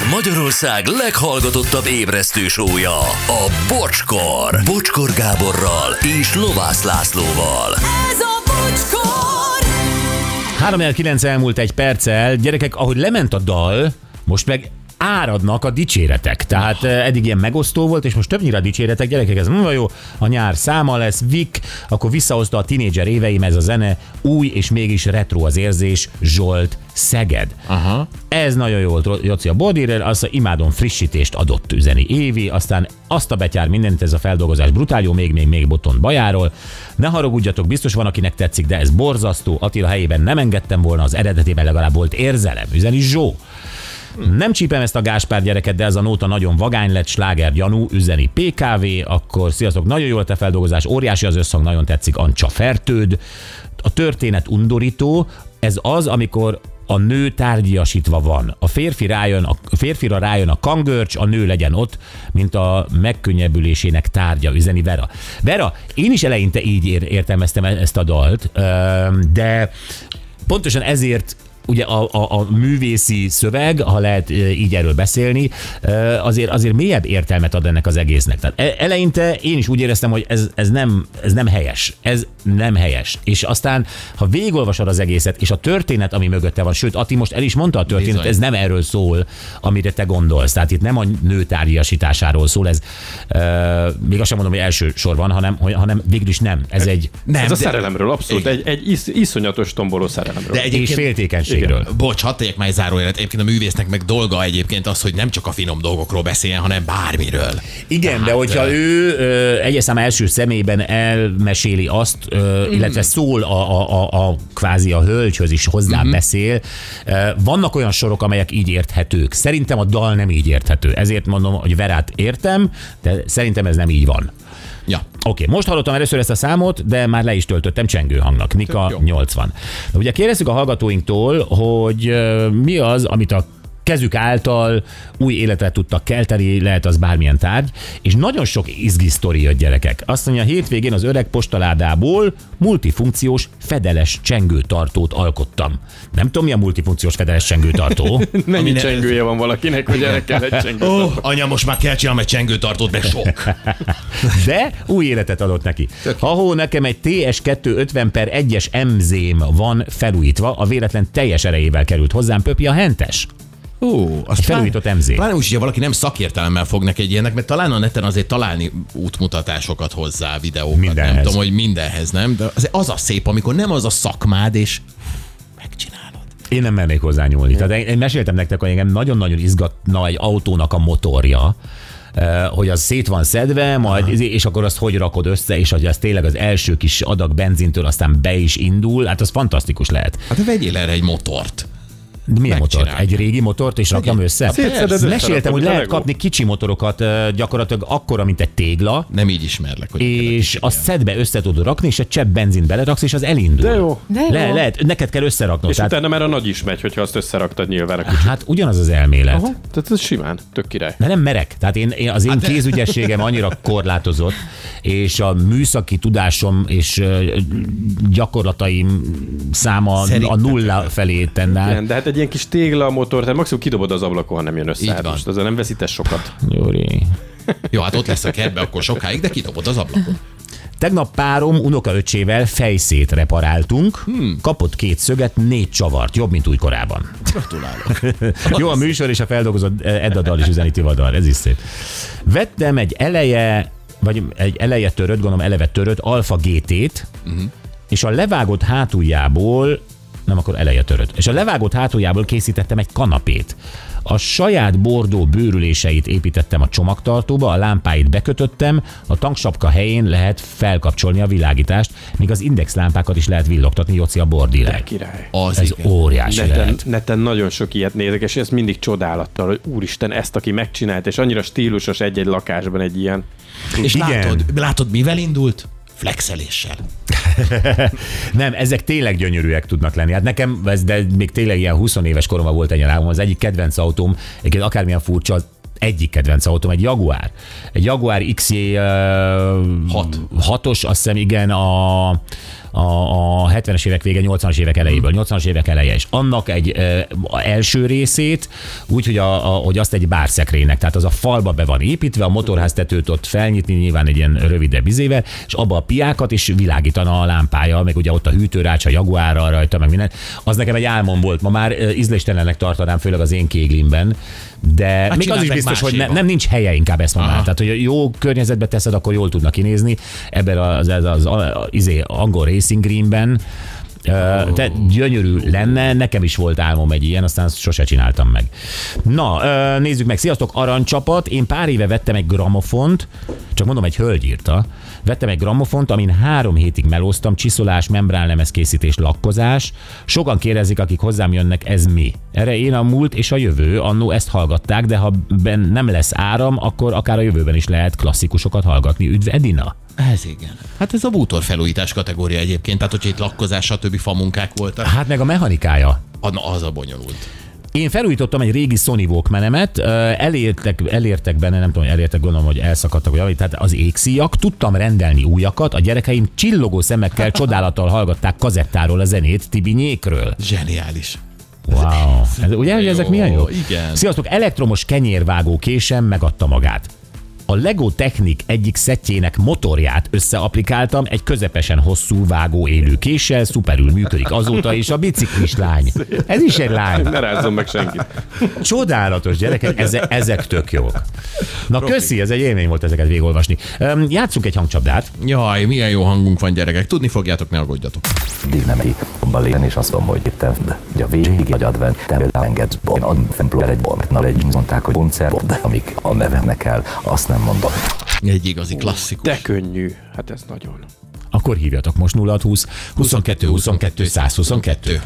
Ez Magyarország leghallgatottabb ébresztő sója, a Bocskor. Bocskor Gáborral és Lovász Lászlóval. Ez a bocskor! 3 9 elmúlt egy perccel. Gyerekek, ahogy lement a dal, most meg áradnak a dicséretek. Tehát eh, eddig ilyen megosztó volt, és most többnyire a dicséretek, gyerekek, ez mondva jó, a nyár száma lesz, Vik, akkor visszahozta a tinédzser éveim ez a zene, új és mégis retro az érzés, Zsolt, Szeged. Aha. Ez nagyon jó volt, Joci a Bordírer, azt imádom frissítést adott üzeni Évi, aztán azt a betyár mindent, ez a feldolgozás brutál jó, még, még, még boton bajáról. Ne haragudjatok, biztos van, akinek tetszik, de ez borzasztó. Attila helyében nem engedtem volna, az eredetében legalább volt érzelem, üzeni Zsó. Nem csípem ezt a Gáspár gyereket, de ez a nóta nagyon vagány lett, sláger gyanú, üzeni PKV, akkor sziasztok, nagyon jó lett a feldolgozás, óriási az összhang, nagyon tetszik, Ancsa fertőd. A történet undorító, ez az, amikor a nő tárgyasítva van. A férfi rájön, a férfira rájön a kangörcs, a nő legyen ott, mint a megkönnyebbülésének tárgya, üzeni Vera. Vera, én is eleinte így ér- értelmeztem ezt a dalt, de pontosan ezért ugye a, a, a művészi szöveg, ha lehet e, így erről beszélni, e, azért, azért mélyebb értelmet ad ennek az egésznek. Tehát e- eleinte én is úgy éreztem, hogy ez, ez, nem, ez nem helyes. Ez nem helyes. És aztán, ha végigolvasod az egészet, és a történet, ami mögötte van, sőt, Ati most el is mondta a történet, Bizony. ez nem erről szól, amire te gondolsz. Tehát itt nem a nő tárgyasításáról szól, ez e, még azt sem mondom, hogy első sorban, hanem, hanem végül is nem. Ez egy Nem, Ez a de- szerelemről, abszolút. Egy, egy is, iszonyatos tomboló szerelemről. De és féltékenységről. bocs, hadd tegyek már zárójelet. Egyébként a művésznek meg dolga egyébként az, hogy nem csak a finom dolgokról beszéljen, hanem bármiről. Igen, de hogyha ö, ő ö, egyes szám első személyben elmeséli azt, ö, illetve szól a, a, a, a kvázi a hölgyhöz is hozzá beszél, ö, vannak olyan sorok, amelyek így érthetők. Szerintem a dal nem így érthető. Ezért mondom, hogy Verát értem, de szerintem ez nem így van. Ja. Oké, most hallottam először ezt a számot, de már le is töltöttem csengő hangnak. Nika jó. 80. De ugye kérdezzük a hallgatóinktól, hogy mi az, amit a kezük által új életet tudtak kelteni, lehet az bármilyen tárgy, és nagyon sok izgi sztori jött gyerekek. Azt mondja, hétvégén az öreg postaládából multifunkciós fedeles csengőtartót alkottam. Nem tudom, mi a multifunkciós fedeles csengőtartó. Mennyi csengője van valakinek, hogy erre kell egy csengő. Ó, oh, anya, most már kell csinálnom egy csengőtartót, meg sok. De új életet adott neki. Ahó, nekem egy TS2 50 per 1-es MZ-m van felújítva, a véletlen teljes erejével került hozzám, Pöpi a hentes. Ó, azt felújított MZ. Pláne úgy, hogy valaki nem szakértelemmel fog neki egy ilyenek, mert talán a neten azért találni útmutatásokat hozzá, videókat. Mindenhez. Nem tudom, hogy mindenhez, nem? De az, az a szép, amikor nem az a szakmád, és megcsinálod. Én nem mernék hozzá nyúlni. Tehát én, én meséltem nektek, hogy engem nagyon-nagyon izgatna egy autónak a motorja, eh, hogy az szét van szedve, majd, és akkor azt hogy rakod össze, és hogy az tényleg az első kis adag benzintől aztán be is indul, hát az fantasztikus lehet. Hát vegyél erre egy motort. De milyen motort? Megcsinálni. Egy régi motort, és rakjam össze? Szétszeded, Meséltem, összerakod, hogy a lehet kapni kicsi motorokat, gyakorlatilag akkora, mint egy tégla, Nem így ismerlek, hogy és azt szedbe össze tudod rakni, és egy csepp benzint beleraksz, és az elindul. De jó. De jó. Le, lehet, neked kell összeraknod. És Tehát, utána már a nagy is megy, hogyha azt összeraktad nyilván a kicsit. hát ugyanaz az elmélet. Aha, tehát ez simán, tök király. De nem merek. Tehát én, én az én Hát kézügyességem annyira korlátozott, és a műszaki tudásom és gyakorlataim száma a Szerintetek nulla felé tennál. Igen, de hát egy ilyen kis tégla motor, tehát maximum kidobod az ablakon, ha nem jön össze. Így Hát van. Most ezzel nem veszítesz sokat. Gyuri. Jó, hát ott lesz a kertbe akkor sokáig, de kidobod az ablakon. Tegnap párom unokaöcsével fejszét reparáltunk, hmm. kapott két szöget, négy csavart, jobb, mint újkorában. Gratulálok. Jó a műsor és a feldolgozott eh, Edda dal is üzeni Tivadar, ez is szép. Vettem egy eleje, vagy egy eleje törött, gondolom eleve törött Alfa GT-t, uh-huh. és a levágott hátuljából, nem akkor eleje törött, és a levágott hátuljából készítettem egy kanapét. A saját bordó bőrüléseit építettem a csomagtartóba, a lámpáit bekötöttem, a tanksapka helyén lehet felkapcsolni a világítást, míg az index lámpákat is lehet villogtatni, Joci a bordiller. Király. Az Ez igen. óriási Neten, lehet. neten nagyon sok ilyet nézek, és ez mindig csodálattal, hogy úristen, ezt aki megcsinált, és annyira stílusos egy-egy lakásban egy ilyen. És Igen. látod, látod, mivel indult? Flexeléssel. Nem, ezek tényleg gyönyörűek tudnak lenni. Hát nekem, ez, de még tényleg ilyen 20 éves koromban volt egy álmom, az egyik kedvenc autóm, egyébként akármilyen furcsa, az egyik kedvenc autóm, egy Jaguar. Egy Jaguar XJ uh, Hat. 6-os, azt hiszem igen, a, a, a 70-es évek vége, 80-as évek elejéből, 80-as évek eleje is. Annak egy ö, első részét, úgy, hogy, a, a, hogy azt egy bárszekrének, tehát az a falba be van építve, a motorháztetőt ott felnyitni, nyilván egy ilyen rövidebb izével, és abba a piákat is világítana a lámpája, meg ugye ott a hűtőrács, a jaguárral rajta, meg minden. Az nekem egy álmom volt. Ma már ízléstelennek tartanám, főleg az én kéglimben, de hát még az is biztos, hogy ne, máséba. nem nincs helye, inkább ezt mondanám. Tehát, hogy jó környezetbe teszed, akkor jól tudnak kinézni. Ebben az, az, az, az izé, angol racing greenben, Uh, te gyönyörű lenne, nekem is volt álmom egy ilyen, aztán azt sose csináltam meg. Na, nézzük meg, sziasztok, aranycsapat, én pár éve vettem egy gramofont, csak mondom, egy hölgy írta, vettem egy gramofont, amin három hétig melóztam, csiszolás, membránlemez készítés, lakkozás. Sokan kérdezik, akik hozzám jönnek, ez mi? Erre én a múlt és a jövő, annó ezt hallgatták, de ha ben nem lesz áram, akkor akár a jövőben is lehet klasszikusokat hallgatni. Üdv Edina! Ez igen. Hát ez a bútor felújítás kategória egyébként, tehát hogyha itt lakkozás, stb. famunkák voltak, Hát meg a mechanikája. na, az a bonyolult. Én felújítottam egy régi Sony Walkmanemet, elértek, elértek benne, nem tudom, hogy elértek, gondolom, hogy elszakadtak, vagy tehát az égszíjak, tudtam rendelni újakat, a gyerekeim csillogó szemekkel, csodálattal hallgatták kazettáról a zenét Tibi Nyékről. Zseniális. Wow. Ez, ugye, hogy ezek milyen jó? igen. Sziasztok, elektromos kenyérvágó késem megadta magát. A Lego Technic egyik szettjének motorját összeaplikáltam egy közepesen hosszú vágó élő késsel, szuperül működik azóta is a biciklis lány. Ez is egy lány. Ne rázzon meg senkit. Csodálatos gyerekek, ezek, ezek tök jók. Na köszi, ez egy élmény volt ezeket végigolvasni. Öm, Játsszunk egy hangcsapdát. Jaj, milyen jó hangunk van gyerekek. Tudni fogjátok, ne aggódjatok. Nem egy balén, és azt mondom, hogy itt de a végig vagy advent, te engedsz bon, a fennplóer egy bon, na egy mondták, hogy koncert, de amik a nevemnek el, azt nem mondom. Egy igazi klasszikus. De könnyű. Hát ez nagyon. Akkor hívjatok most 0620 22 22 122.